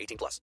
18 plus.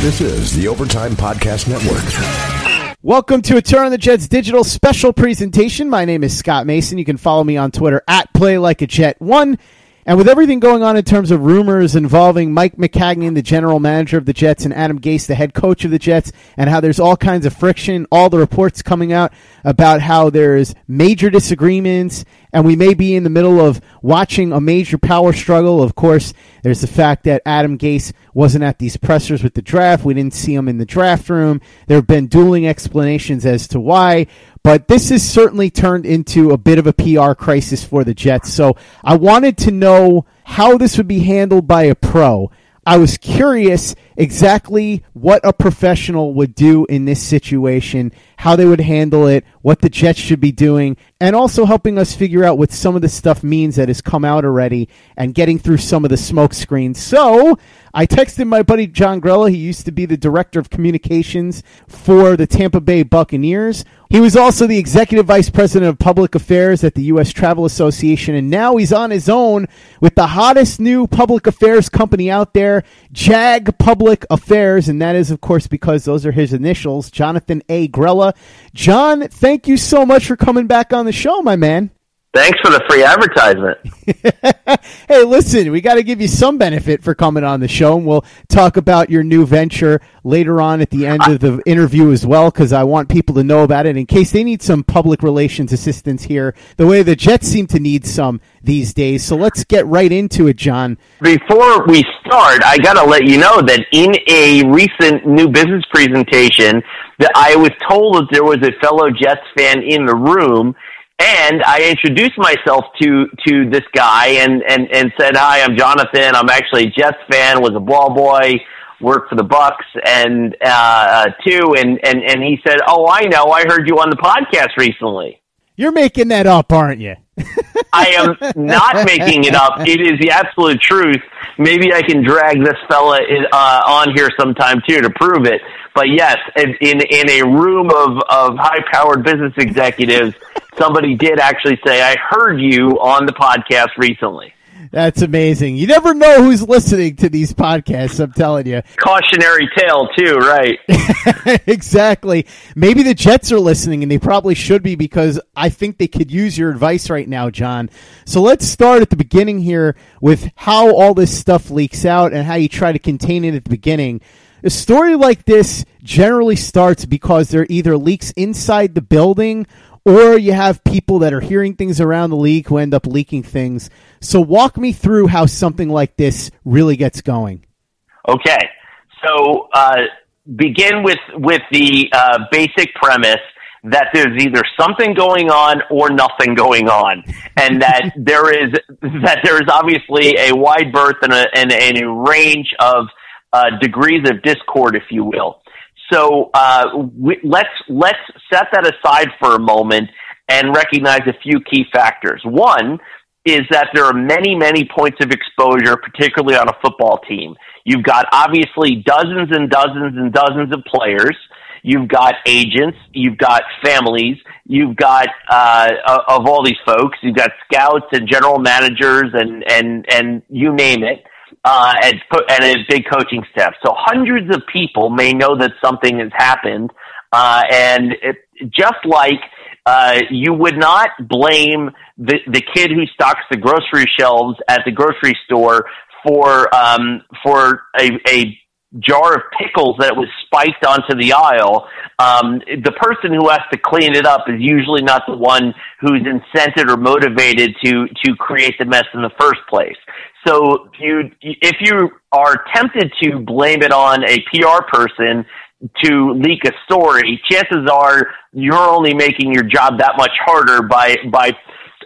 This is the Overtime Podcast Network. Welcome to a Turn on the Jets digital special presentation. My name is Scott Mason. You can follow me on Twitter at Play Like a Jet One. And with everything going on in terms of rumors involving Mike Maccagnan, the general manager of the Jets, and Adam Gase, the head coach of the Jets, and how there's all kinds of friction, all the reports coming out about how there's major disagreements, and we may be in the middle of watching a major power struggle. Of course, there's the fact that Adam Gase wasn't at these pressers with the draft. We didn't see him in the draft room. There have been dueling explanations as to why. But this has certainly turned into a bit of a PR crisis for the Jets. So I wanted to know how this would be handled by a pro. I was curious exactly what a professional would do in this situation, how they would handle it, what the Jets should be doing, and also helping us figure out what some of the stuff means that has come out already and getting through some of the smoke screens. So I texted my buddy John Grella. He used to be the director of communications for the Tampa Bay Buccaneers. He was also the executive vice president of public affairs at the U.S. Travel Association, and now he's on his own with the hottest new public affairs company out there, JAG Public Affairs, and that is, of course, because those are his initials, Jonathan A. Grella. John, thank you so much for coming back on the show, my man. Thanks for the free advertisement. hey, listen, we got to give you some benefit for coming on the show, and we'll talk about your new venture later on at the end of the interview as well, because I want people to know about it in case they need some public relations assistance here, the way the Jets seem to need some these days. So let's get right into it, John. Before we start, I got to let you know that in a recent new business presentation, that I was told that there was a fellow Jets fan in the room and I introduced myself to to this guy and and and said, "Hi, I'm Jonathan. I'm actually a Jets fan. Was a ball boy, worked for the Bucs, and uh, uh, too." And and and he said, "Oh, I know. I heard you on the podcast recently." You're making that up, aren't you? I am not making it up. It is the absolute truth. Maybe I can drag this fella uh, on here sometime too to prove it. But yes, in in a room of of high powered business executives, somebody did actually say, "I heard you on the podcast recently." That's amazing. You never know who's listening to these podcasts, I'm telling you. Cautionary tale, too, right? exactly. Maybe the Jets are listening, and they probably should be because I think they could use your advice right now, John. So let's start at the beginning here with how all this stuff leaks out and how you try to contain it at the beginning. A story like this generally starts because there are either leaks inside the building or you have people that are hearing things around the league who end up leaking things. So walk me through how something like this really gets going. Okay, so uh, begin with with the uh, basic premise that there's either something going on or nothing going on, and that there is that there is obviously a wide berth and a and, and a range of uh, degrees of discord, if you will. So uh, we, let's let's set that aside for a moment and recognize a few key factors. One is that there are many many points of exposure, particularly on a football team. You've got obviously dozens and dozens and dozens of players. You've got agents. You've got families. You've got uh, of all these folks. You've got scouts and general managers and and and you name it uh, and, and a big coaching staff. So hundreds of people may know that something has happened, uh, and it, just like uh, you would not blame the the kid who stocks the grocery shelves at the grocery store for um, for a, a jar of pickles that was spiked onto the aisle, um, the person who has to clean it up is usually not the one who's incented or motivated to to create the mess in the first place. So you, if you are tempted to blame it on a PR person to leak a story, chances are you're only making your job that much harder by by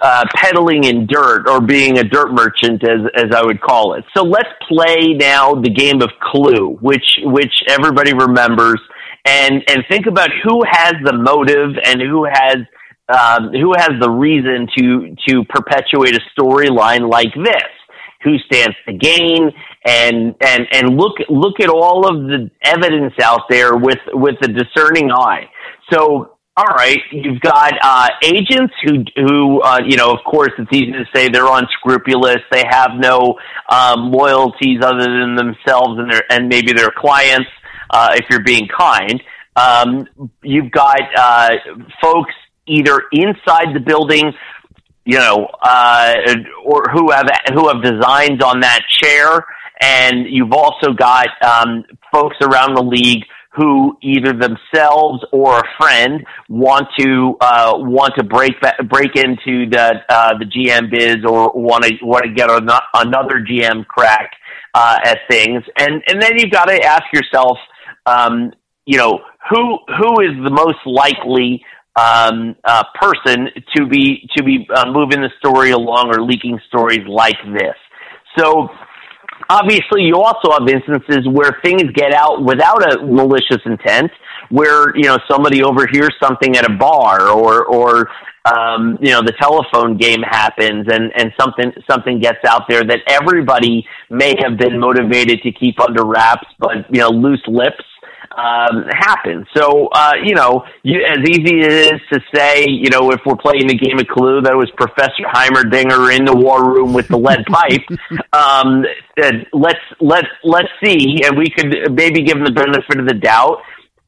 uh, peddling in dirt or being a dirt merchant, as as I would call it. So let's play now the game of Clue, which which everybody remembers, and and think about who has the motive and who has um, who has the reason to to perpetuate a storyline like this. Who stands to gain, and and and look look at all of the evidence out there with with a discerning eye. So all right, you've got uh, agents who, who uh, you know, of course, it's easy to say they're unscrupulous. They have no um, loyalties other than themselves and their and maybe their clients. Uh, if you're being kind, um, you've got uh, folks either inside the building, you know, uh, or who have who have designs on that chair, and you've also got um, folks around the league who either themselves or a friend want to uh, want to break break into the uh, the GM biz or want to want to get an- another GM crack uh, at things, and and then you've got to ask yourself, um, you know, who who is the most likely um, uh, person to be to be uh, moving the story along or leaking stories like this. So obviously you also have instances where things get out without a malicious intent where you know somebody overhears something at a bar or or um, you know the telephone game happens and and something something gets out there that everybody may have been motivated to keep under wraps but you know loose lips um, happen. So, uh, you know, you, as easy as it is to say, you know, if we're playing the game of Clue, that it was Professor Heimerdinger in the war room with the lead pipe. Um, let's let's let's see, and we could maybe give him the benefit of the doubt.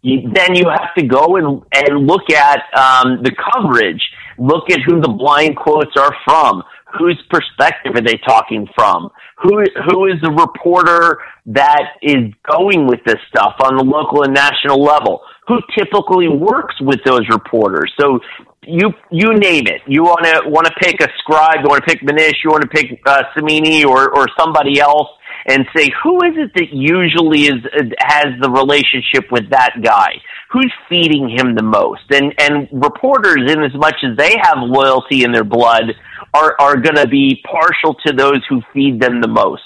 You, then you have to go and and look at um, the coverage. Look at who the blind quotes are from. Whose perspective are they talking from? Who who is the reporter that is going with this stuff on the local and national level? Who typically works with those reporters? So you you name it. You want to want to pick a scribe. You want to pick Manish. You want to pick uh, Cimini or or somebody else, and say who is it that usually is has the relationship with that guy? Who's feeding him the most? And and reporters, in as much as they have loyalty in their blood, are are going to be partial to those who feed them the most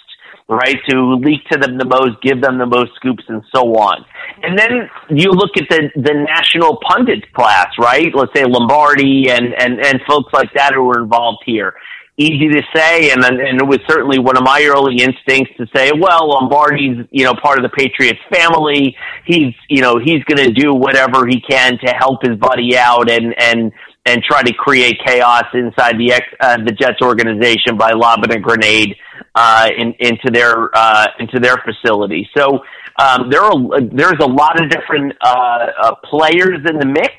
right? To leak to them the most, give them the most scoops, and so on. And then you look at the the national pundit class, right? Let's say Lombardi and and and folks like that who were involved here. Easy to say, and and it was certainly one of my early instincts to say, well, Lombardi's you know part of the Patriots family. He's you know he's going to do whatever he can to help his buddy out and and and try to create chaos inside the uh, the Jets organization by lobbing a grenade uh, in, into their uh, into their facility. So um, there are there's a lot of different uh, uh, players in the mix.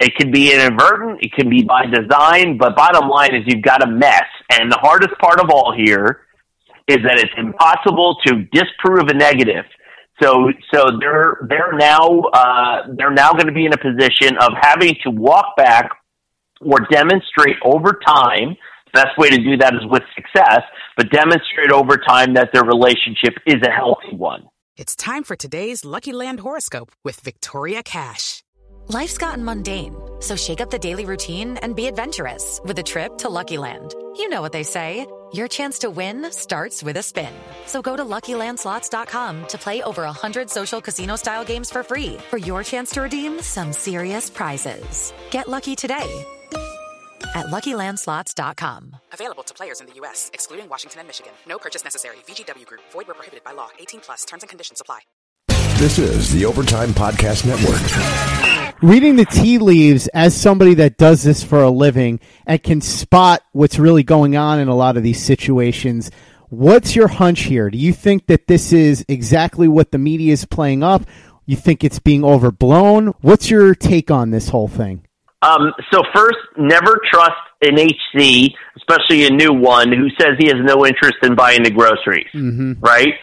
It could be inadvertent, it can be by design, but bottom line is you've got a mess. And the hardest part of all here is that it's impossible to disprove a negative. So, so they're they're now uh, they're now going to be in a position of having to walk back or demonstrate over time best way to do that is with success, but demonstrate over time that their relationship is a healthy one. It's time for today's Lucky Land horoscope with Victoria Cash. Life's gotten mundane, so shake up the daily routine and be adventurous with a trip to Lucky Land. You know what they say. Your chance to win starts with a spin. So go to LuckyLandSlots.com to play over 100 social casino-style games for free for your chance to redeem some serious prizes. Get lucky today at LuckyLandSlots.com. Available to players in the U.S., excluding Washington and Michigan. No purchase necessary. VGW Group. Void where prohibited by law. 18 plus. Terms and conditions apply. This is the Overtime Podcast Network. Reading the tea leaves as somebody that does this for a living and can spot what's really going on in a lot of these situations, what's your hunch here? Do you think that this is exactly what the media is playing up? You think it's being overblown? What's your take on this whole thing? Um, so first, never trust an HC, especially a new one, who says he has no interest in buying the groceries, Mm-hmm. right?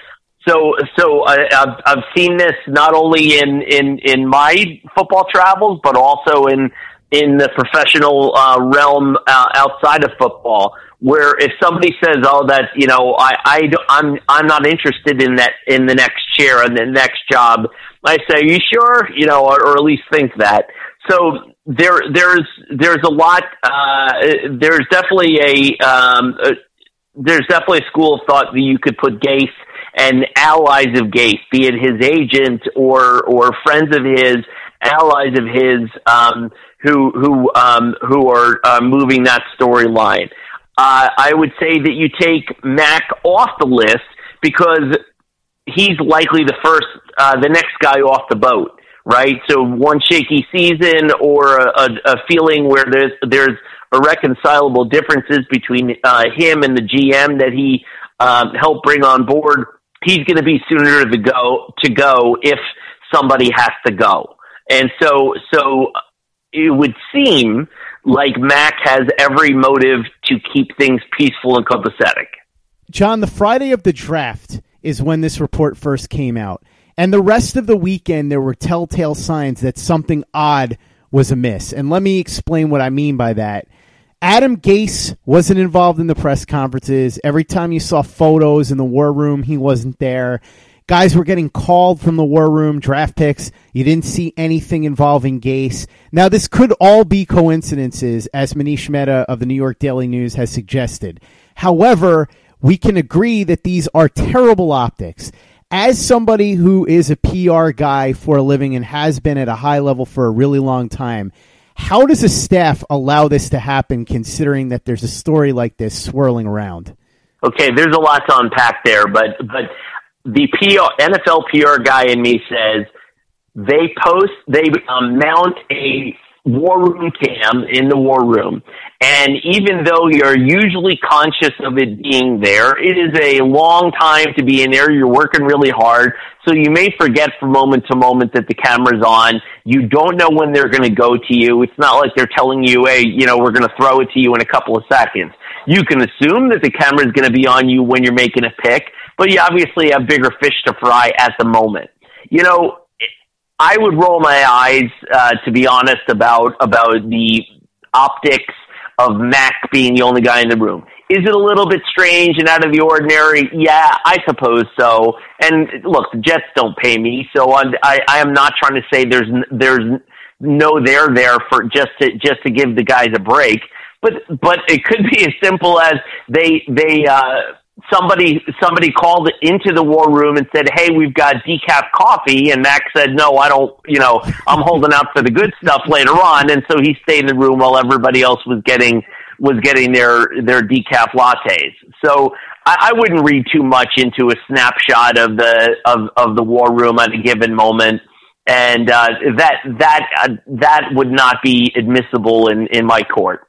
So, so I, I've I've seen this not only in in in my football travels, but also in in the professional uh, realm uh, outside of football, where if somebody says, "Oh, that you know, I I I'm I'm not interested in that in the next chair and the next job," I say, "Are you sure?" You know, or, or at least think that. So there there's there's a lot. Uh, there's definitely a, um, a there's definitely a school of thought that you could put Gase and allies of Gase, be it his agent or or friends of his, allies of his, um, who who um, who are uh, moving that storyline. Uh, I would say that you take Mac off the list because he's likely the first, uh, the next guy off the boat, right? So one shaky season or a, a, feeling where there's there's irreconcilable differences between uh, him and the GM that he um, helped bring on board. He's going to be sooner to go to go if somebody has to go, and so so it would seem like Mac has every motive to keep things peaceful and copacetic. John, the Friday of the draft is when this report first came out. And the rest of the weekend, there were telltale signs that something odd was amiss. And let me explain what I mean by that. Adam Gase wasn't involved in the press conferences. Every time you saw photos in the war room, he wasn't there. Guys were getting called from the war room, draft picks. You didn't see anything involving Gase. Now, this could all be coincidences, as Manish Mehta of the New York Daily News has suggested. However, we can agree that these are terrible optics. As somebody who is a PR guy for a living and has been at a high level for a really long time, how does a staff allow this to happen considering that there's a story like this swirling around? Okay, there's a lot to unpack there, but but the PR, NFL PR guy in me says they post they um, mount a war room cam in the war room, and even though you're usually conscious of it being there, it is a long time to be in there. You're working really hard, so you may forget from moment to moment that the camera's on. You don't know when they're going to go to you. It's not like they're telling you, "Hey, you know, we're going to throw it to you in a couple of seconds." You can assume that the camera is going to be on you when you're making a pick, but you obviously have bigger fish to fry at the moment. You know, I would roll my eyes, uh, to be honest, about about the optics of Mac being the only guy in the room. Is it a little bit strange and out of the ordinary? Yeah, I suppose so. And look, the Jets don't pay me, so I'm, I, I am not trying to say there's there's no there there for just to just to give the guys a break. But but it could be as simple as they they uh, somebody somebody called into the war room and said, "Hey, we've got decaf coffee," and Max said, "No, I don't. You know, I'm holding out for the good stuff later on." And so he stayed in the room while everybody else was getting was getting their their decaf lattes. So I, I wouldn't read too much into a snapshot of the of of the war room at a given moment. And uh, that that uh, that would not be admissible in in my court.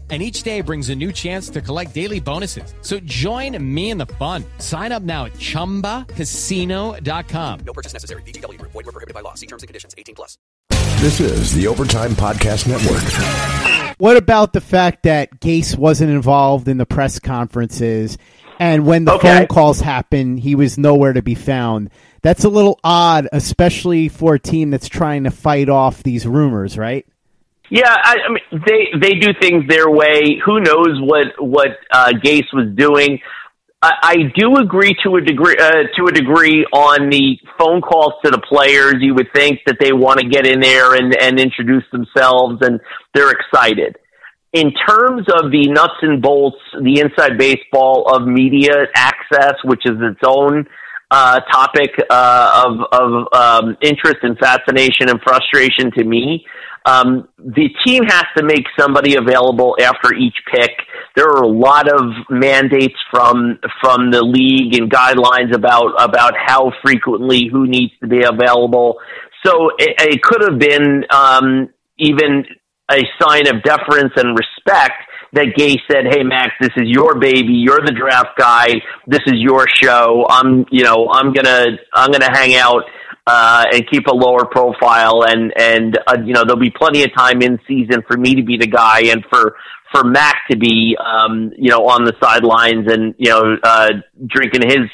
And each day brings a new chance to collect daily bonuses. So join me in the fun. Sign up now at chumbacasino.com. No purchase necessary. VGW Group. Void were prohibited by law. See terms and conditions. 18 plus. This is the Overtime Podcast Network. What about the fact that Gase wasn't involved in the press conferences and when the Okay. phone calls happened, he was nowhere to be found? That's a little odd, especially for a team that's trying to fight off these rumors, right? Yeah, I, I mean they they do things their way. Who knows what what uh, Gase was doing? I, I do agree to a degree uh, to a degree on the phone calls to the players. You would think that they want to get in there and and introduce themselves, and they're excited. In terms of the nuts and bolts, the inside baseball of media access, which is its own uh, topic uh, of of um, interest and fascination and frustration to me. Um, the team has to make somebody available after each pick. There are a lot of mandates from from the league and guidelines about about how frequently who needs to be available. so it, it could have been um, even a sign of deference and respect that Gay said, "Hey Max, this is your baby. You're the draft guy. This is your show. I'm, you know, I'm gonna, I'm gonna hang out." Uh, and keep a lower profile, and and uh, you know there'll be plenty of time in season for me to be the guy, and for for Mac to be um, you know on the sidelines and you know uh, drinking his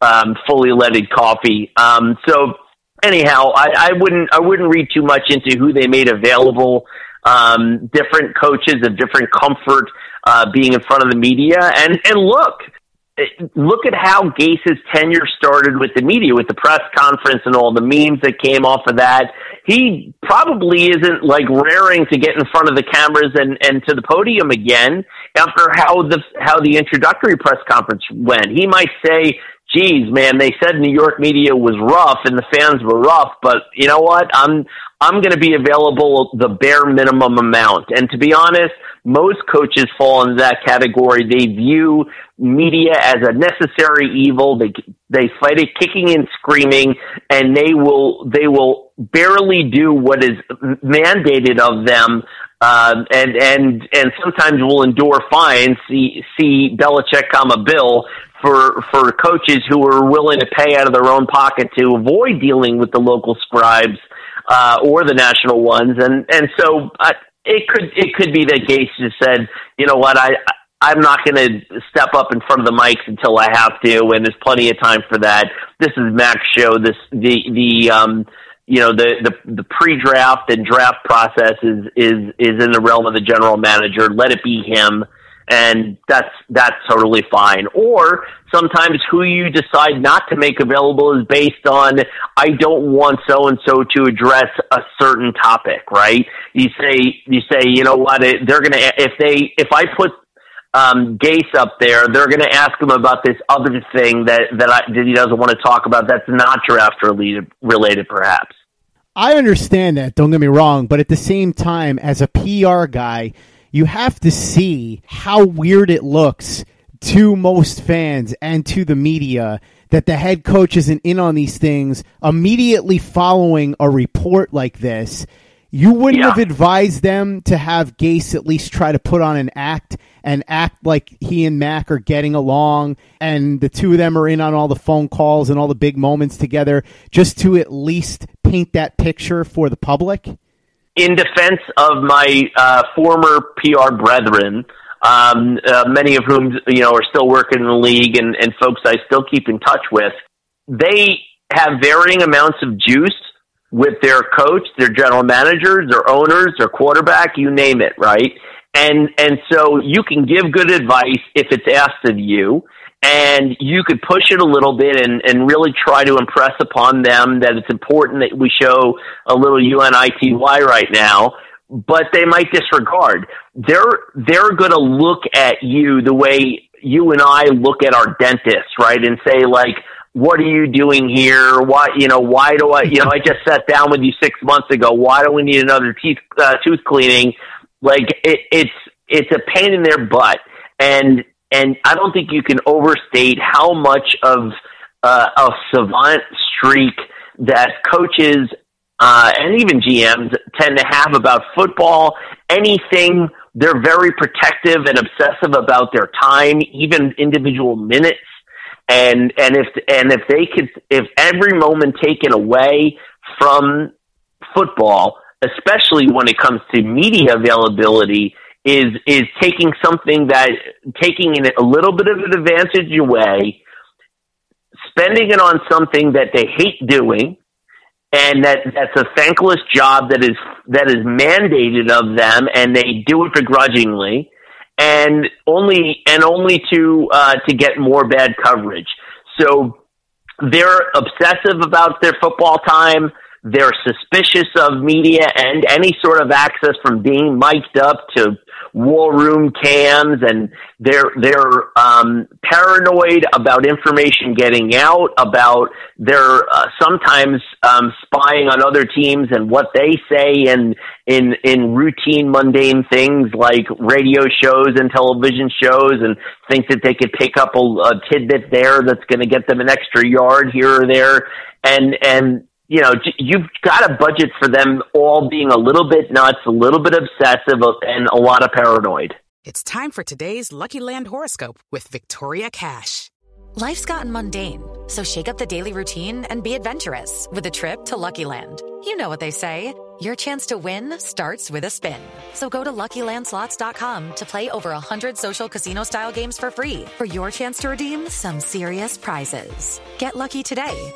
um, fully leaded coffee. Um, so anyhow, I, I wouldn't I wouldn't read too much into who they made available. Um, different coaches of different comfort uh, being in front of the media, and and look, look at how Gase's tenure started with the media, with the press conference and all the memes that came off of that. He probably isn't like raring to get in front of the cameras and, and to the podium again after how the how the introductory press conference went. He might say, geez, man, they said New York media was rough and the fans were rough, but you know what? I'm I'm going to be available the bare minimum amount. And to be honest, most coaches fall into that category. They view media as a necessary evil. They they fight it kicking and screaming, and they will they will barely do what is mandated of them um, and and and sometimes will endure fines. See see Belichick come a bill for for coaches who are willing to pay out of their own pocket to avoid dealing with the local scribes uh, or the national ones, and and so uh, it could it could be that Gase just said, you know what, I. I'm not going to step up in front of the mics until I have to, and there's plenty of time for that. This is Mac's show. This the the um, you know the the, the pre-draft and draft process is is is in the realm of the general manager. Let it be him, and that's that's totally fine. Or sometimes who you decide not to make available is based on I don't want so and so to address a certain topic. Right? You say you say you know what they're gonna if they if I put um, Gase up there, they're going to ask him about this other thing that that, I, that he doesn't want to talk about. That's not draft related, related, perhaps. I understand that. Don't get me wrong, but at the same time, as a PR guy, you have to see how weird it looks to most fans and to the media that the head coach isn't in on these things immediately following a report like this you wouldn't yeah. have advised them to have Gase at least try to put on an act and act like he and Mac are getting along and the two of them are in on all the phone calls and all the big moments together just to at least paint that picture for the public? In defense of my uh, former PR brethren, um, uh, many of whom you know are still working in the league and, and folks I still keep in touch with, they have varying amounts of juice with their coach, their general managers, their owners, their quarterback, you name it, right? And and so you can give good advice if it's asked of you, and you could push it a little bit and, and really try to impress upon them that it's important that we show a little UNITY right now, but they might disregard. They're they're going to look at you the way you and I look at our dentist, right, and say like, what are you doing here? Why, you know, why do I, you know, I just sat down with you six months ago. Why do we need another teeth, uh, tooth cleaning? Like it, it's, it's a pain in their butt. And, and I don't think you can overstate how much of uh, a savant streak that coaches uh, and even GMs tend to have about football. Anything, they're very protective and obsessive about their time, even individual minutes and and if and if they could if every moment taken away from football especially when it comes to media availability is is taking something that taking a little bit of an advantage away spending it on something that they hate doing and that that's a thankless job that is that is mandated of them and they do it begrudgingly and only and only to uh, to get more bad coverage. So they're obsessive about their football time. They're suspicious of media and any sort of access from being mic'd up to war room cams and they're they're um, paranoid about information getting out about they're uh, sometimes um, spying on other teams and what they say and in in routine mundane things like radio shows and television shows and think that they could pick up a, a tidbit there that's going to get them an extra yard here or there. And and you know, you've got a budget for them all being a little bit nuts, a little bit obsessive, and a lot of paranoid. It's time for today's Lucky Land horoscope with Victoria Cash. Life's gotten mundane, so shake up the daily routine and be adventurous with a trip to Lucky Land. You know what they say. Your chance to win starts with a spin. So go to LuckyLandSlots.com to play over 100 social casino-style games for free for your chance to redeem some serious prizes. Get lucky today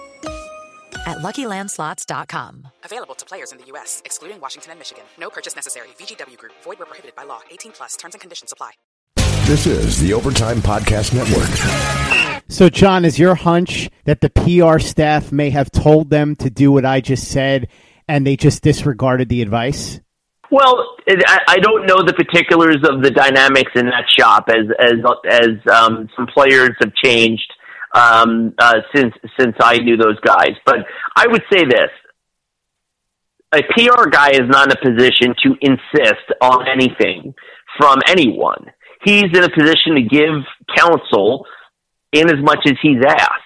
at LuckyLandSlots.com. Available to players in the U.S., excluding Washington and Michigan. No purchase necessary. VGW Group. Void where prohibited by law. 18 plus. Terms and conditions apply. This is the Overtime Podcast Network. So, John, is your hunch that the PR staff may have told them to do what I just said and they just disregarded the advice? Well, I, I don't know the particulars of the dynamics in that shop as as as um, some players have changed um, uh, since since I knew those guys. But I would say this: a PR guy is not in a position to insist on anything from anyone. He's in a position to give counsel in as much as he's asked.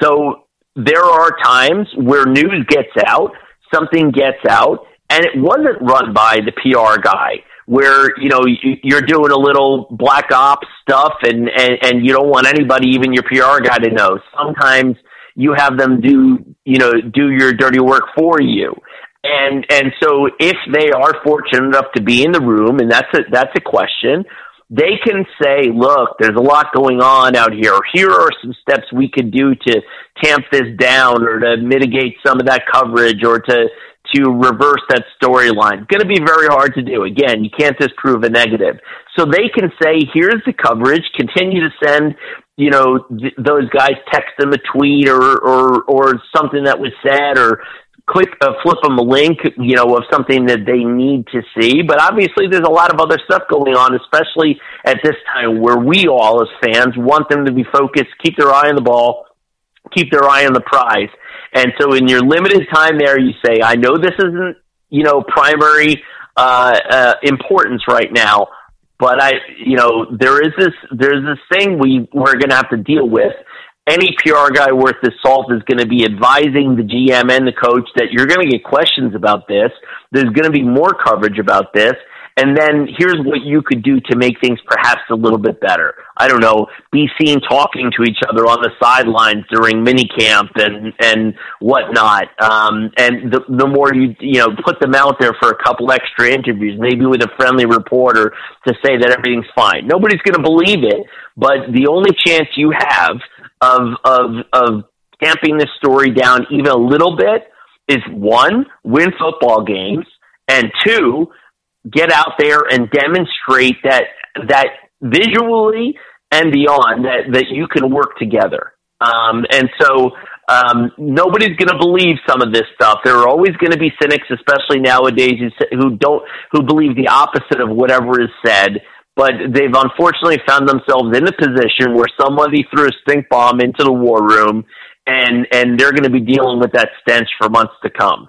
So there are times where news gets out, something gets out, and it wasn't run by the PR guy where you know you- you're doing a little black ops stuff and, and and you don't want anybody even your PR guy to know. Sometimes you have them do you know do your dirty work for you. And and so if they are fortunate enough to be in the room and that's a that's a question they can say look there's a lot going on out here. Here are some steps we could do to tamp this down or to mitigate some of that coverage or to to reverse that storyline. Going to be very hard to do. Again, you can't disprove a negative. So they can say, here's the coverage, continue to send, you know, th- those guys text them a tweet or, or, or something that was said or click, uh, flip them a link, you know, of something that they need to see. But obviously there's a lot of other stuff going on, especially at this time where we all as fans want them to be focused, keep their eye on the ball, keep their eye on the prize. And so in your limited time there, you say, I know this isn't, you know, primary, uh, uh, importance right now, but I, you know, there is this, there's this thing we, we're going to have to deal with. Any PR guy worth his salt is going to be advising the GM and the coach that you're going to get questions about this. There's going to be more coverage about this. And then here's what you could do to make things perhaps a little bit better. I don't know, be seen talking to each other on the sidelines during mini camp and and whatnot. Um, and the the more you you know put them out there for a couple extra interviews, maybe with a friendly reporter to say that everything's fine. Nobody's going to believe it, but the only chance you have of of of tamping this story down even a little bit is one, win football games, and two, get out there and demonstrate that that visually and beyond that that you can work together. Um, and so um, nobody's going to believe some of this stuff. There are always going to be cynics, especially nowadays, who, who don't who believe the opposite of whatever is said. But they've unfortunately found themselves in a position where somebody threw a stink bomb into the war room, and and they're going to be dealing with that stench for months to come.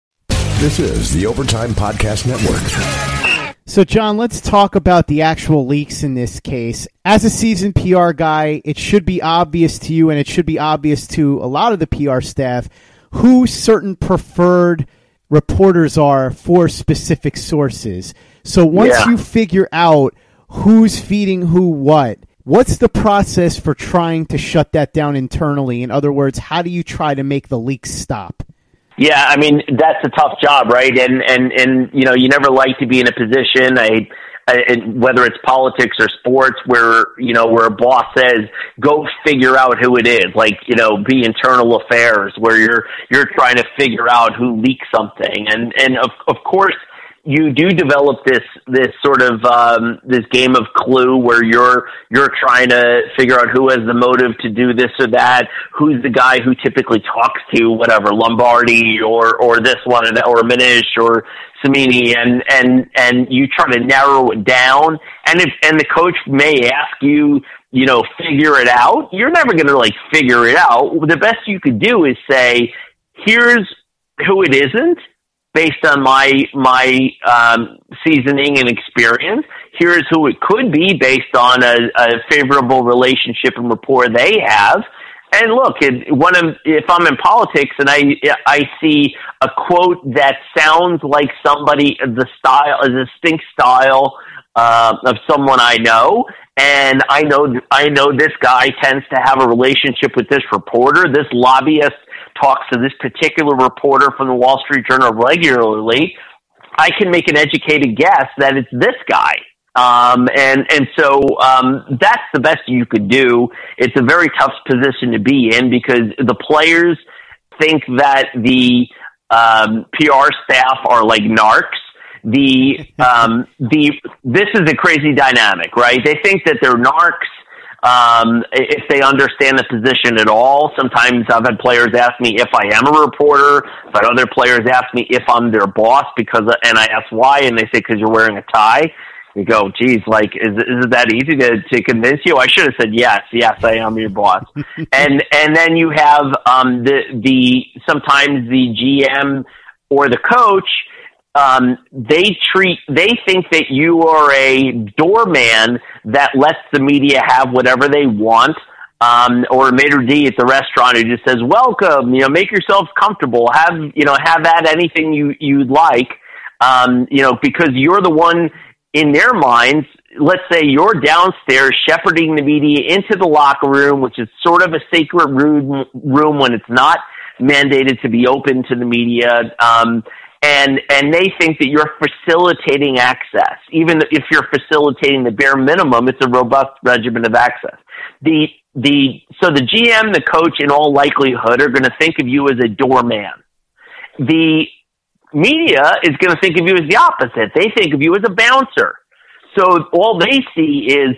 This is the Overtime Podcast Network. So, John, let's talk about the actual leaks in this case. As a seasoned PR guy, it should be obvious to you, and it should be obvious to a lot of the PR staff, who certain preferred reporters are for specific sources. So, once Yeah. you figure out who's feeding who what, what's the process for trying to shut that down internally? In other words, how do you try to make the leaks stop? Yeah, I mean that's a tough job, right? And and and you know you never like to be in a position. I, and whether it's politics or sports, where you know where a boss says go figure out who it is, like you know be internal affairs, where you're you're trying to figure out who leaked something, and and of of course you do develop this this sort of um, this game of clue where you're you're trying to figure out who has the motive to do this or that, who's the guy who typically talks to whatever Lombardi or or this one or Manish or Cimini, and and and you try to narrow it down, and if and the coach may ask you you know, figure it out. You're never going to like figure it out. The best you could do is say, here's who it isn't based on my my um, seasoning and experience. Here's who it could be based on a, a favorable relationship and rapport they have. And look, it, when I'm, if I'm in politics and I I see a quote that sounds like somebody the style a distinct style uh, of someone I know, and I know I know this guy tends to have a relationship with this reporter. This lobbyist talks to this particular reporter from the Wall Street Journal regularly. I can make an educated guess that it's this guy. Um, and and so um, that's the best you could do. It's a very tough position to be in because the players think that the um, PR staff are like narcs the um, the this is a crazy dynamic, right? They think that they're narcs um, if they understand the position at all. Sometimes I've had players ask me if I am a reporter. But other players ask me if I'm their boss because, and I ask why, and they say because you're wearing a tie. You go, geez, like, is is it that easy to to convince you? I should have said yes, yes, I am your boss. and and then you have um, the the sometimes the GM or the coach um, they treat they think that you are a doorman that lets the media have whatever they want. Um, or a maitre d at the restaurant who just says welcome you know make yourself comfortable. Have you know have at anything you you'd like. Um, you know because you're the one in their minds let's say you're downstairs shepherding the media into the locker room which is sort of a sacred room room when it's not mandated to be open to the media. Um, and and they think that you're facilitating access. Even if you're facilitating the bare minimum, it's a robust regimen of access. The the so the GM, the coach, in all likelihood, are going to think of you as a doorman. The media is going to think of you as the opposite. They think of you as a bouncer. So all they see is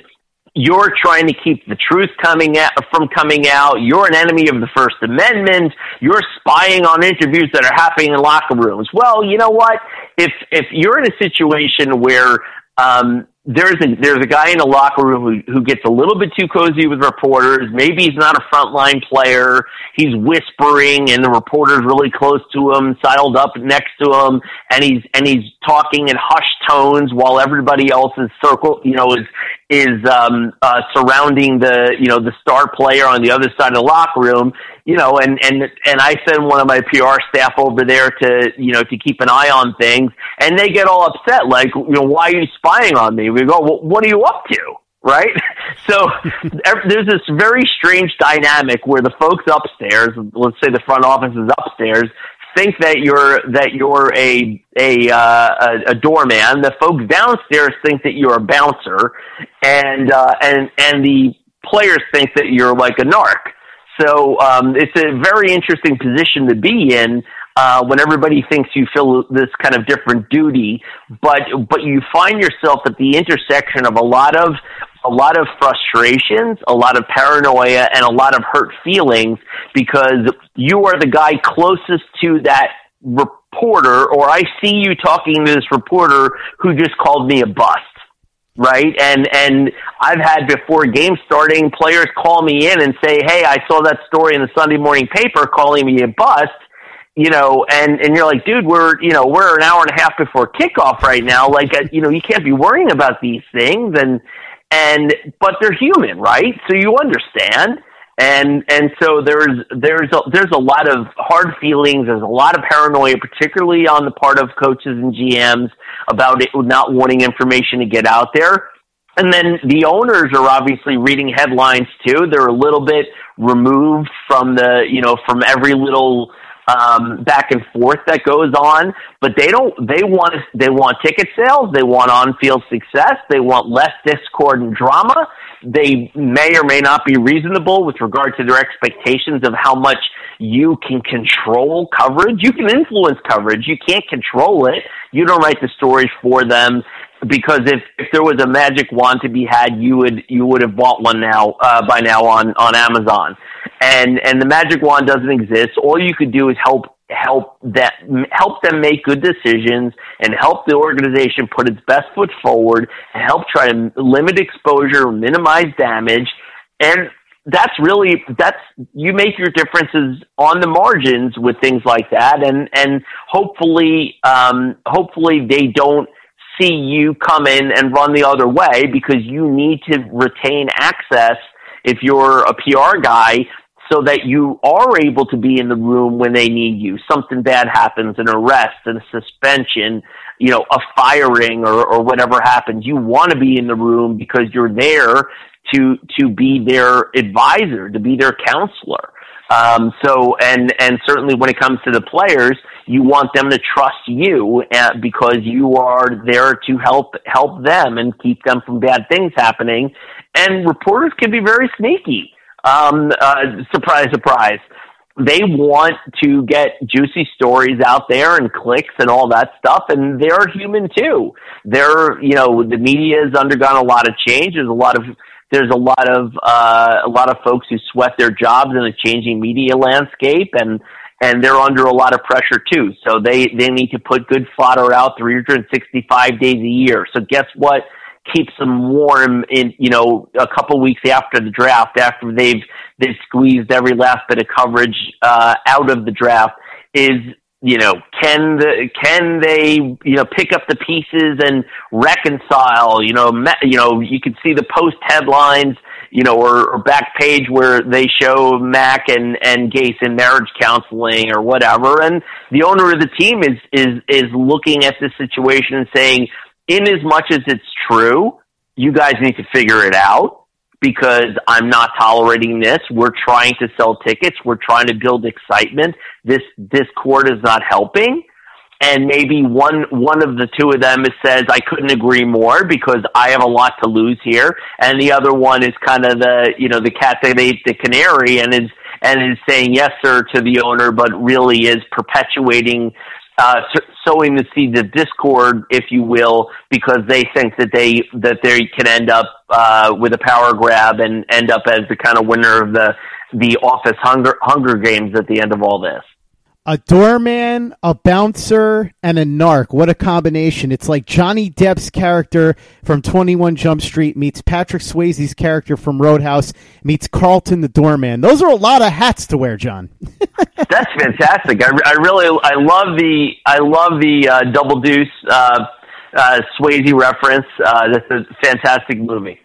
you're trying to keep the truth coming out from coming out. You're an enemy of the First Amendment. You're spying on interviews that are happening in locker rooms. Well, you know what? If if you're in a situation where um, there's a there's a guy in a locker room who, who gets a little bit too cozy with reporters. Maybe he's not a frontline player. He's whispering, and the reporter's really close to him, sidled up next to him, and he's and he's talking in hushed tones while everybody else is circle, you know, is is um, uh, surrounding the you know the star player on the other side of the locker room you know, and and and I send one of my PR staff over there to you know to keep an eye on things, and they get all upset, like, you know, why are you spying on me? We go, well, what are you up to? Right? So there's this very strange dynamic where the folks upstairs, let's say the front office is upstairs, think that you're that you're a a uh, a, a doorman. The folks downstairs think that you're a bouncer, and uh, and and the players think that you're like a narc. So um, it's a very interesting position to be in uh, when everybody thinks you feel this kind of different duty, but but you find yourself at the intersection of a lot of a lot of frustrations, a lot of paranoia, and a lot of hurt feelings because you are the guy closest to that reporter, or I see you talking to this reporter who just called me a bust right? And and I've had before game starting players call me in and say, "Hey, I saw that story in the Sunday morning paper calling me a bust." You know, and and you're like, dude, we're you know we're an hour and a half before kickoff right now. Like, uh, you know, you can't be worrying about these things, and and but they're human, right? So you understand and and so there's there's a, there's a lot of hard feelings. There's a lot of paranoia, particularly on the part of coaches and GMs about it not wanting information to get out there. And then the owners are obviously reading headlines too. They're a little bit removed from the you know from every little um, back and forth that goes on, but they don't. They want they want ticket sales. They want on field success. They want less discord and drama. They may or may not be reasonable with regard to their expectations of how much you can control coverage. You can influence coverage. You can't control it. You don't write the stories for them because if if there was a magic wand to be had, you would you would have bought one now uh, by now on on Amazon, and and the magic wand doesn't exist. All you could do is help help that help them make good decisions and help the organization put its best foot forward and help try to limit exposure, minimize damage, and that's really that's you make your differences on the margins with things like that, and and hopefully um, hopefully they don't see you come in and run the other way because you need to retain access if you're a PR guy so that you are able to be in the room when they need you. Something bad happens, an arrest, a suspension, you know, a firing or, or whatever happens. You want to be in the room because you're there to, to be their advisor, to be their counselor. Um, so, and, and certainly when it comes to the players, you want them to trust you uh, because you are there to help, help them and keep them from bad things happening. And reporters can be very sneaky. Um, uh, surprise, surprise. They want to get juicy stories out there and clicks and all that stuff, and they're human too. They're, you know, the media has undergone a lot of change. There's a lot of there's a lot of uh, a lot of folks who sweat their jobs in a changing media landscape, and and they're under a lot of pressure too. So they they need to put good fodder out 365 days a year. So guess what? Keeps them warm in you know a couple weeks after the draft after they've they've squeezed every last bit of coverage uh, out of the draft is you know can the can they you know pick up the pieces and reconcile you know me, you know you can see the post headlines you know or, or back page where they show Mac and and Gase in marriage counseling or whatever. And the owner of the team is is is looking at this situation and saying in as much as it's true, you guys need to figure it out because I'm not tolerating this. We're trying to sell tickets. We're trying to build excitement. This this court is not helping. And maybe one one of the two of them says, "I couldn't agree more because I have a lot to lose here," and the other one is kind of the you know the cat that ate the canary and is and is saying yes sir to the owner, but really is perpetuating uh, sowing the seeds of discord, if you will, because they think that they that they can end up uh, with a power grab and end up as the kind of winner of the the office hunger hunger games at the end of all this a doorman, a bouncer, and a narc. What a combination. It's like Johnny Depp's character from 21 Jump Street meets Patrick Swayze's character from Roadhouse meets Carlton the doorman. Those are a lot of hats to wear, John. That's fantastic. I, I, really, I love the, I love the uh, Double Deuce uh, uh, Swayze reference. Uh, that's a fantastic movie.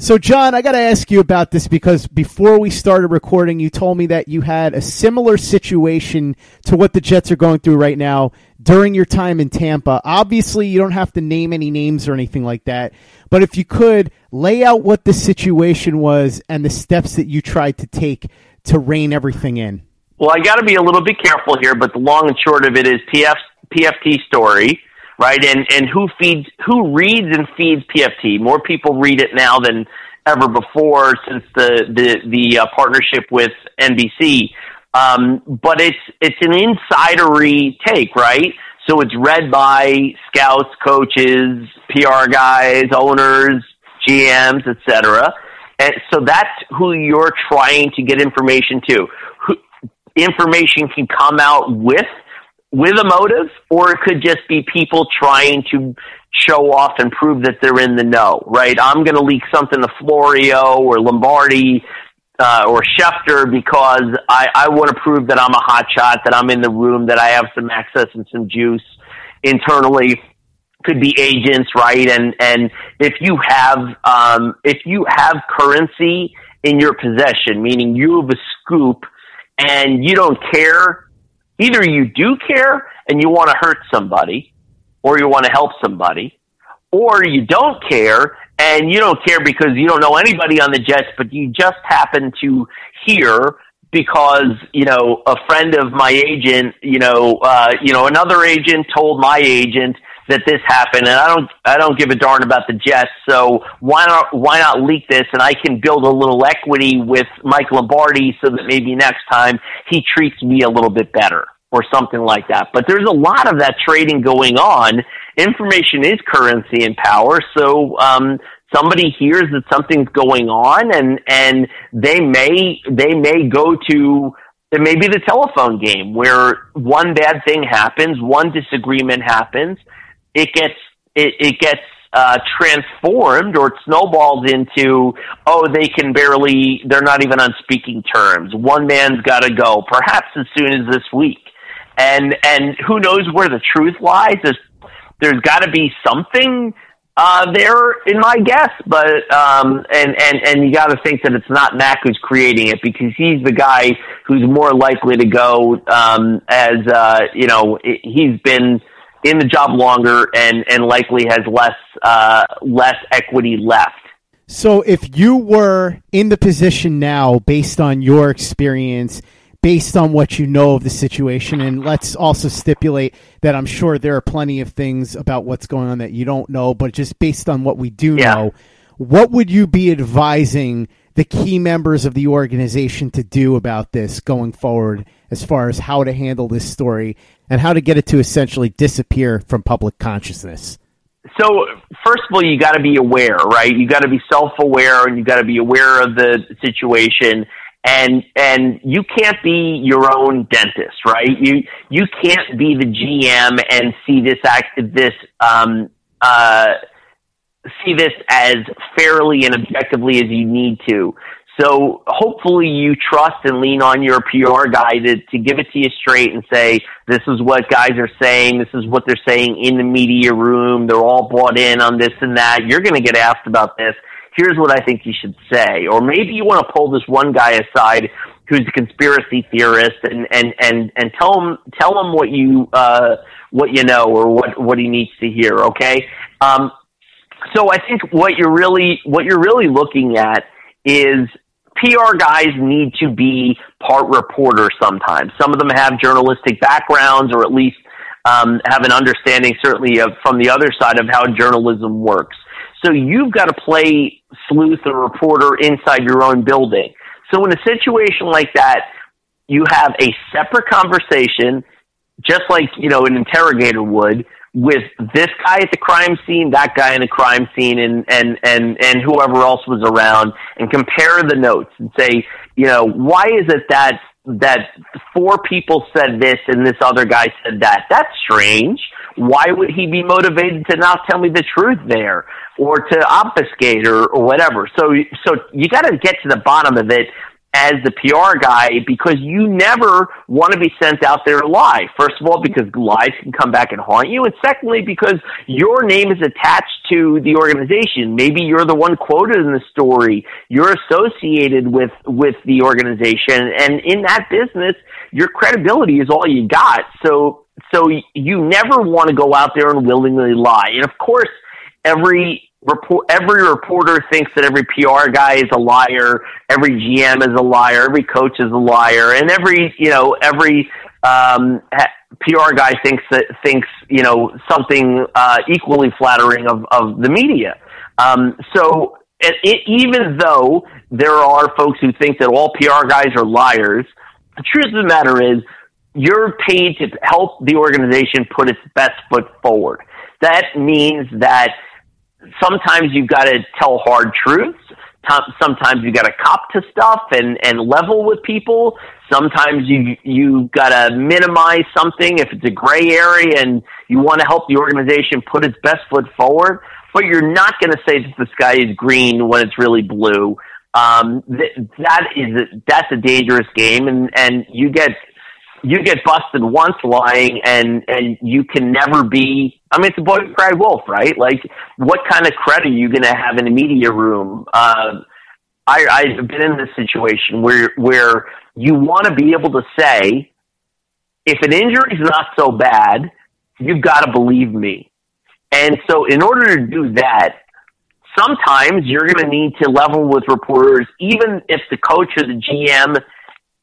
So, John, I got to ask you about this because before we started recording, you told me that you had a similar situation to what the Jets are going through right now during your time in Tampa. Obviously, you don't have to name any names or anything like that, but if you could lay out what the situation was and the steps that you tried to take to rein everything in. Well, I got to be a little bit careful here, but the long and short of it is PF, PFT story right? And and who feeds who reads and feeds PFT? More people read it now than ever before since the the the uh, partnership with NBC. Um, but it's it's an insidery take, right? So it's read by scouts, coaches, PR guys, owners, GMs, etc. And so that's who you're trying to get information to. Who, information can come out with with a motive, or it could just be people trying to show off and prove that they're in the know, right? I'm going to leak something to Florio or Lombardi uh, or Schefter because I, I want to prove that I'm a hot shot, that I'm in the room, that I have some access and some juice internally. Could be agents, right? And and if you have um, if you have currency in your possession, meaning you have a scoop and you don't care Either you do care and you want to hurt somebody, or you want to help somebody, or you don't care and you don't care because you don't know anybody on the Jets, but you just happen to hear because you know a friend of my agent, you know, uh, you know another agent told my agent that this happened, and I don't I don't give a darn about the Jets. So why not why not leak this, and I can build a little equity with Mike Lombardi so that maybe next time he treats me a little bit better or something like that. But there's a lot of that trading going on. Information is currency and power, so um, somebody hears that something's going on and and they may they may go to it may be the telephone game where one bad thing happens, one disagreement happens, it gets it, it gets uh, transformed or it snowballs into oh they can barely they're not even on speaking terms. One man's got to go, perhaps as soon as this week, and and who knows where the truth lies? There's there's got to be something uh, there in my guess, but um, and and and you got to think that it's not Mac who's creating it because he's the guy who's more likely to go um, as uh, you know he's been in the job longer and and likely has less uh, less equity left. So if you were in the position now, based on your experience based on what you know of the situation. And let's also stipulate that I'm sure there are plenty of things about what's going on that you don't know, but just based on what we do yeah. know, what would you be advising the key members of the organization to do about this going forward as far as how to handle this story and how to get it to essentially disappear from public consciousness? So, first of all, you got to be aware, right? You got to be self aware and you got to be aware of the situation and and you can't be your own dentist, right? You you can't be the GM and see this act this um uh see this as fairly and objectively as you need to. So hopefully you trust and lean on your PR guy to, to give it to you straight and say, this is what guys are saying. This is what they're saying in the media room. They're all bought in on this and that. You're going to get asked about this here's what I think you should say. Or maybe you want to pull this one guy aside who's a conspiracy theorist and, and, and, and tell him, tell him what you, uh, what you know or what, what he needs to hear. Okay. Um, so I think what you're really, what you're really looking at is PR guys need to be part reporter sometimes. Some of them have journalistic backgrounds or at least um, have an understanding, certainly, of, from the other side of how journalism works. So you've got to play sleuth or reporter inside your own building. So in a situation like that, you have a separate conversation, just like, you know, an interrogator would, with this guy at the crime scene, that guy in the crime scene, and, and, and, and whoever else was around, and compare the notes and say, you know, why is it that that four people said this and this other guy said that? That's strange. Why would he be motivated to not tell me the truth there? or to obfuscate or, or whatever. So, so you got to get to the bottom of it as the PR guy because you never want to be sent out there to lie. First of all, because lies can come back and haunt you. And secondly, because your name is attached to the organization. Maybe you're the one quoted in the story. You're associated with, with the organization. And in that business, your credibility is all you got. So, so you never want to go out there and willingly lie. And of course, every report every reporter thinks that every PR guy is a liar, every GM is a liar, every coach is a liar, and every you know every um, PR guy thinks that thinks you know something uh, equally flattering of of the media. Um, so it, it, even though there are folks who think that all PR guys are liars, the truth of the matter is you're paid to help the organization put its best foot forward. That means that sometimes you've got to tell hard truths. Sometimes you've got to cop to stuff and and level with people. Sometimes you you got to minimize something if it's a gray area and you want to help the organization put its best foot forward. But you're not going to say that the sky is green when it's really blue. Um, th- that is that's a dangerous game, and and you get you get busted once lying and and you can never be I mean it's a boy who wolf, right? Like what kind of credit are you gonna have in a media room? Uh I I've been in this situation where where you wanna be able to say if an injury is not so bad, you've got to believe me. And so in order to do that, sometimes you're going to need to level with reporters, even if the coach or the GM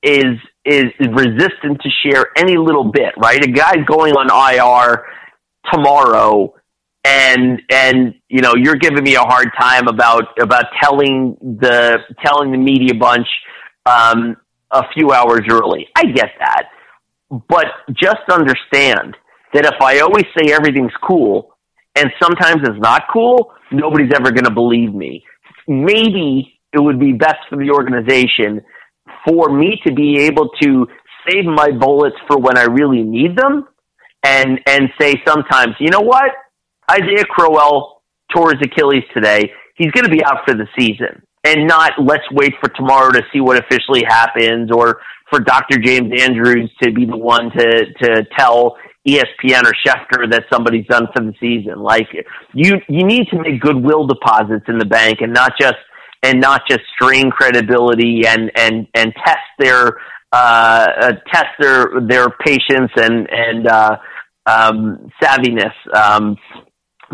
is is resistant to share any little bit, right? A guy's going on IR tomorrow and and you know you're giving me a hard time about about telling the telling the media bunch um, a few hours early. I get that, but just understand that if I always say everything's cool and sometimes it's not cool, nobody's ever going to believe me. Maybe it would be best for the organization for me to be able to save my bullets for when I really need them and and say sometimes, you know what? Isaiah Crowell tore his Achilles today. He's going to be out for the season. And not let's wait for tomorrow to see what officially happens or for Dr. James Andrews to be the one to, to tell ESPN or Schefter that somebody's done for the season. Like you, you need to make goodwill deposits in the bank and not just, and not just strain credibility and, and, and test their, uh, uh test their, their patience and, and, uh, um, savviness. Um,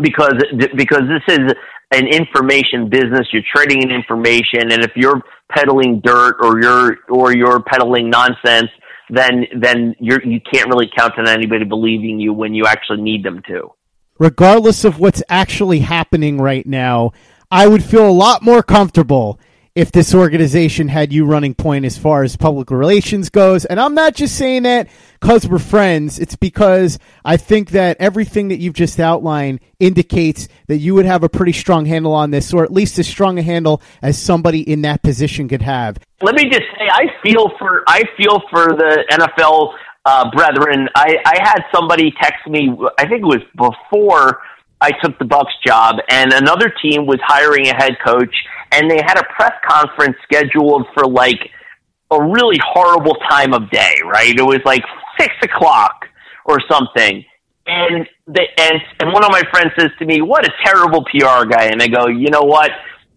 because because this is an information business. You're trading in information, and if you're peddling dirt or you're or you're peddling nonsense, then then you're you can't really count on anybody believing you when you actually need them to. Regardless of what's actually happening right now, I would feel a lot more comfortable if this organization had you running point as far as public relations goes. And I'm not just saying that because we're friends. It's because I think that everything that you've just outlined indicates that you would have a pretty strong handle on this, or at least as strong a handle as somebody in that position could have. Let me just say, I feel for I feel for the NFL uh, brethren. I, I had somebody text me. I think it was before I took the Bucs job, and another team was hiring a head coach, and they had a press conference scheduled for like a really horrible time of day. Right? It was like six o'clock or something. And the and and one of my friends says to me, "What a terrible PR guy." And I go, "You know what?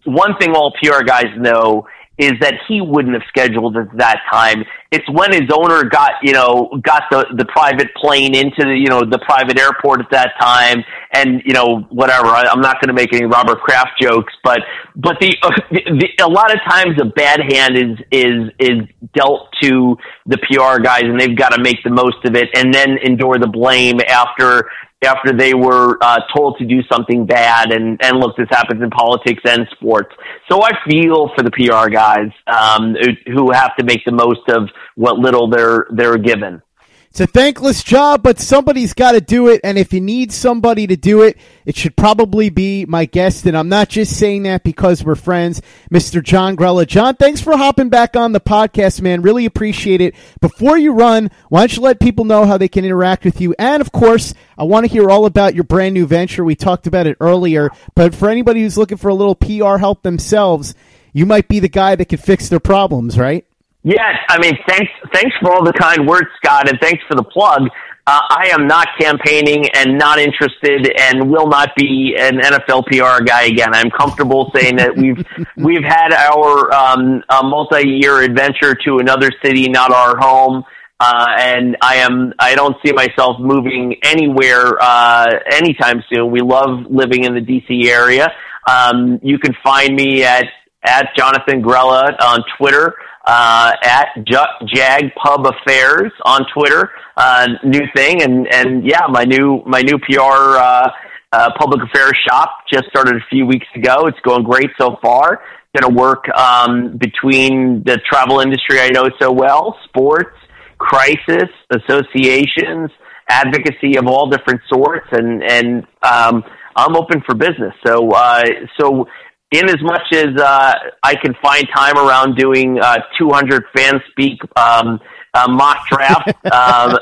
One thing all PR guys know is that he wouldn't have scheduled at that time. It's when his owner got, you know, got the the private plane into the, you know, the private airport at that time, and you know, whatever. I, I'm not going to make any Robert Kraft jokes, but but the, uh, the, the a lot of times a bad hand is is is dealt to the PR guys, and they've got to make the most of it, and then endure the blame after after they were uh, told to do something bad. And, and look, this happens in politics and sports. So I feel for the PR guys um, who have to make the most of what little they're they're given. It's a thankless job, but somebody's got to do it. And if you need somebody to do it, it should probably be my guest. And I'm not just saying that because we're friends, Mr. John Grella. John, thanks for hopping back on the podcast, man. Really appreciate it. Before you run, why don't you let people know how they can interact with you? And of course, I want to hear all about your brand new venture. We talked about it earlier, but for anybody who's looking for a little PR help themselves, you might be the guy that can fix their problems, right? Yes, I mean, thanks, thanks for all the kind words, Scott, and thanks for the plug. Uh, I am not campaigning and not interested, and will not be an NFL PR guy again. I'm comfortable saying that we've we've had our um, multi-year adventure to another city, not our home. Uh, and I am I don't see myself moving anywhere uh, anytime soon. We love living in the DC area. Um, you can find me at at Jonathan Grella on Twitter uh, at J- Jag Pub Affairs on Twitter. Uh, new thing, and and yeah, my new my new PR uh, uh, public affairs shop just started a few weeks ago. It's going great so far. Going to work um, between the travel industry I know so well, sports, crisis, associations, advocacy of all different sorts, and and um, I'm open for business. So uh, so in as much as uh, I can find time around doing uh, 200 fan speak um, uh, mock draft, um,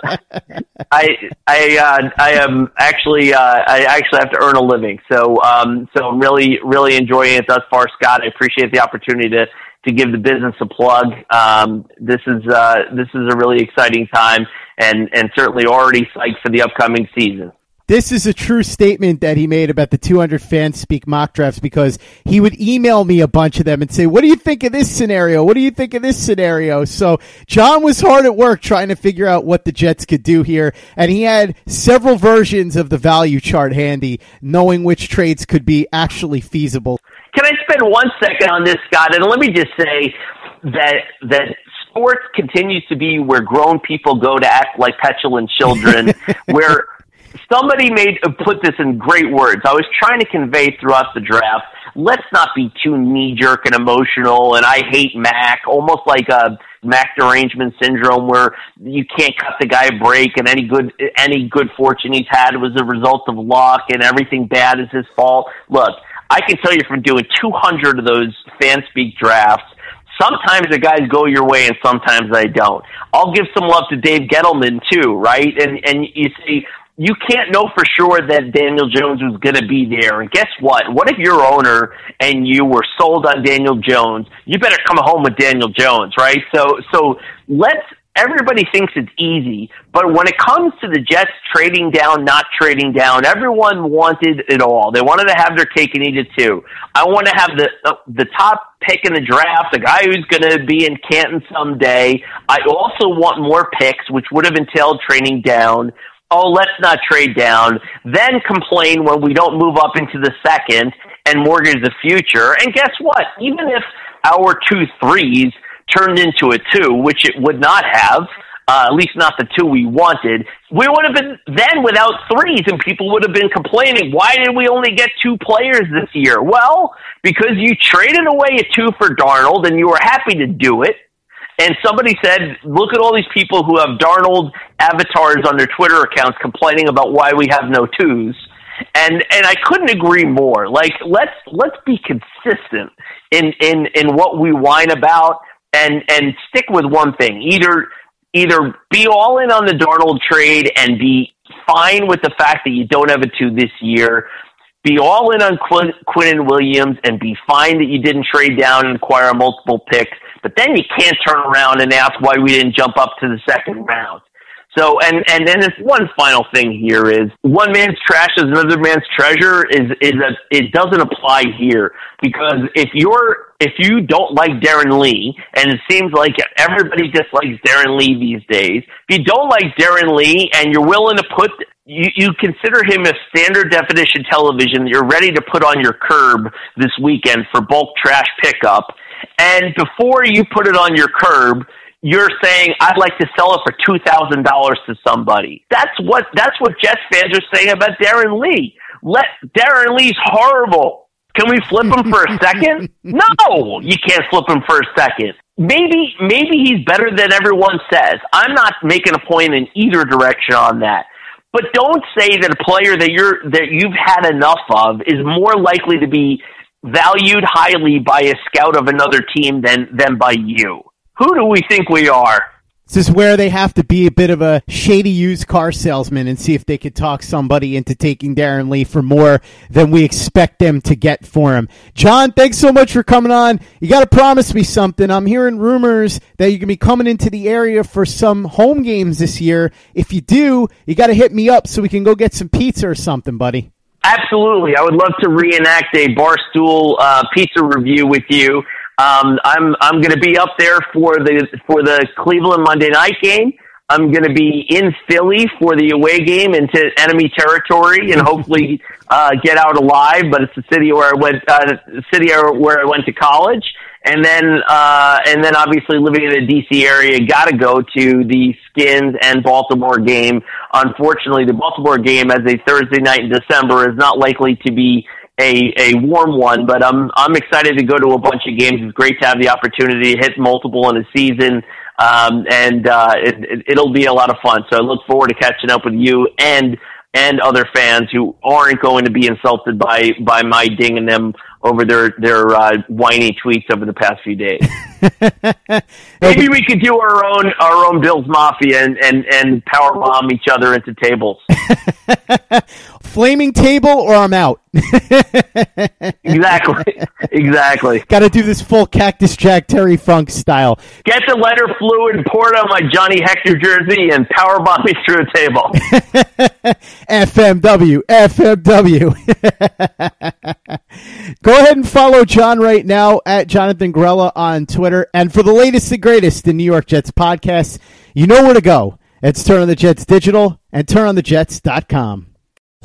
I I uh, I am actually uh, I actually have to earn a living. So um, so I'm really really enjoying it thus far, Scott. I appreciate the opportunity to to give the business a plug. Um, this is uh, this is a really exciting time, and and certainly already psyched for the upcoming season. This is a true statement that he made about the 200 fans speak mock drafts because he would email me a bunch of them and say, "What do you think of this scenario? What do you think of this scenario?" So John was hard at work trying to figure out what the Jets could do here, and he had several versions of the value chart handy, knowing which trades could be actually feasible. Can I spend one second on this, Scott? And let me just say that that sports continues to be where grown people go to act like petulant children, where somebody made put this in great words. I was trying to convey throughout the draft. Let's not be too knee jerk and emotional. And I hate Mac, almost like a Mac derangement syndrome, where you can't cut the guy a break, and any good any good fortune he's had was a result of luck, and everything bad is his fault. Look, I can tell you from doing 200 of those FanSpeak drafts sometimes the guys go your way and sometimes they don't. I'll give some love to Dave Gettleman too, right? And and you see you can't know for sure that Daniel Jones was going to be there. And guess what? What if your owner and you were sold on Daniel Jones? You better come home with Daniel Jones, right? So, so let's, everybody thinks it's easy, but when it comes to the Jets trading down, not trading down, everyone wanted it all. They wanted to have their cake and eat it too. I want to have the, uh, the top pick in the draft, the guy who's going to be in Canton someday. I also want more picks, which would have entailed trading down oh, let's not trade down, then complain when we don't move up into the second and mortgage the future. And guess what? Even if our two threes turned into a two, which it would not have, uh, at least not the two we wanted, we would have been then without threes, and people would have been complaining, why did we only get two players this year? Well, because you traded away a two for Darnold, and you were happy to do it. And somebody said, look at all these people who have Darnold avatars on their Twitter accounts complaining about why we have no twos. And and I couldn't agree more. Like let's let's be consistent in in in what we whine about and and stick with one thing. Either either be all in on the Darnold trade and be fine with the fact that you don't have a two this year. Be all in on Quinn, Quinnen Williams and be fine that you didn't trade down and acquire multiple picks but then you can't turn around and ask why we didn't jump up to the second round. So, and and then this one final thing here is one man's trash is another man's treasure is is a it doesn't apply here because if you're if you don't like Darron Lee and it seems like everybody dislikes Darron Lee these days, if you don't like Darron Lee and you're willing to put you, you consider him a standard definition television you're ready to put on your curb this weekend for bulk trash pickup and before you put it on your curb, you're saying I'd like to sell it for two thousand dollars to somebody. That's what that's what Jets fans are saying about Darron Lee. Let Darron Lee's horrible. Can we flip him for a second? No, you can't flip him for a second. Maybe maybe he's better than everyone says. I'm not making a point in either direction on that. But don't say that a player that you're that you've had enough of is more likely to be valued highly by a scout of another team than than by you. Who do we think we are? This is where they have to be a bit of a shady used car salesman and see if they could talk somebody into taking Darron Lee for more than we expect them to get for him. John, thanks so much for coming on. You got to promise me something. I'm hearing rumors that you're going to be coming into the area for some home games this year. If you do, you got to hit me up so we can go get some pizza or something, buddy. Absolutely, I would love to reenact a barstool uh, pizza review with you. Um, I'm I'm going to be up there for the for the Cleveland Monday night game. I'm going to be in Philly for the away game into enemy territory and hopefully uh, get out alive. But it's the city where I went, uh, the city where I went to college and then uh, and then obviously living in the DC area, got to go to the Skins and Baltimore game. Unfortunately, the Baltimore game as a Thursday night in December is not likely to be a a warm one, but I'm I'm excited to go to a bunch of games. It's great to have the opportunity to hit multiple in a season, um, and uh, it, it, will be a lot of fun. So I look forward to catching up with you and and other fans who aren't going to be insulted by by my dinging them over their their uh, whiny tweets over the past few days. Maybe we could do our own our own Bills Mafia and and, and power bomb each other into tables. Flaming table, or I'm out. exactly, exactly. Got to do this full Cactus Jack Terry Funk style. Get the lighter fluid, pour it on my Johnny Hector jersey, and power bomb me through a table. FMW, FMW. Go ahead and follow John right now at Jonathan Grella on Twitter. And for the latest and greatest in New York Jets podcasts, you know where to go. It's Turn on the Jets Digital and turnonthejets.com.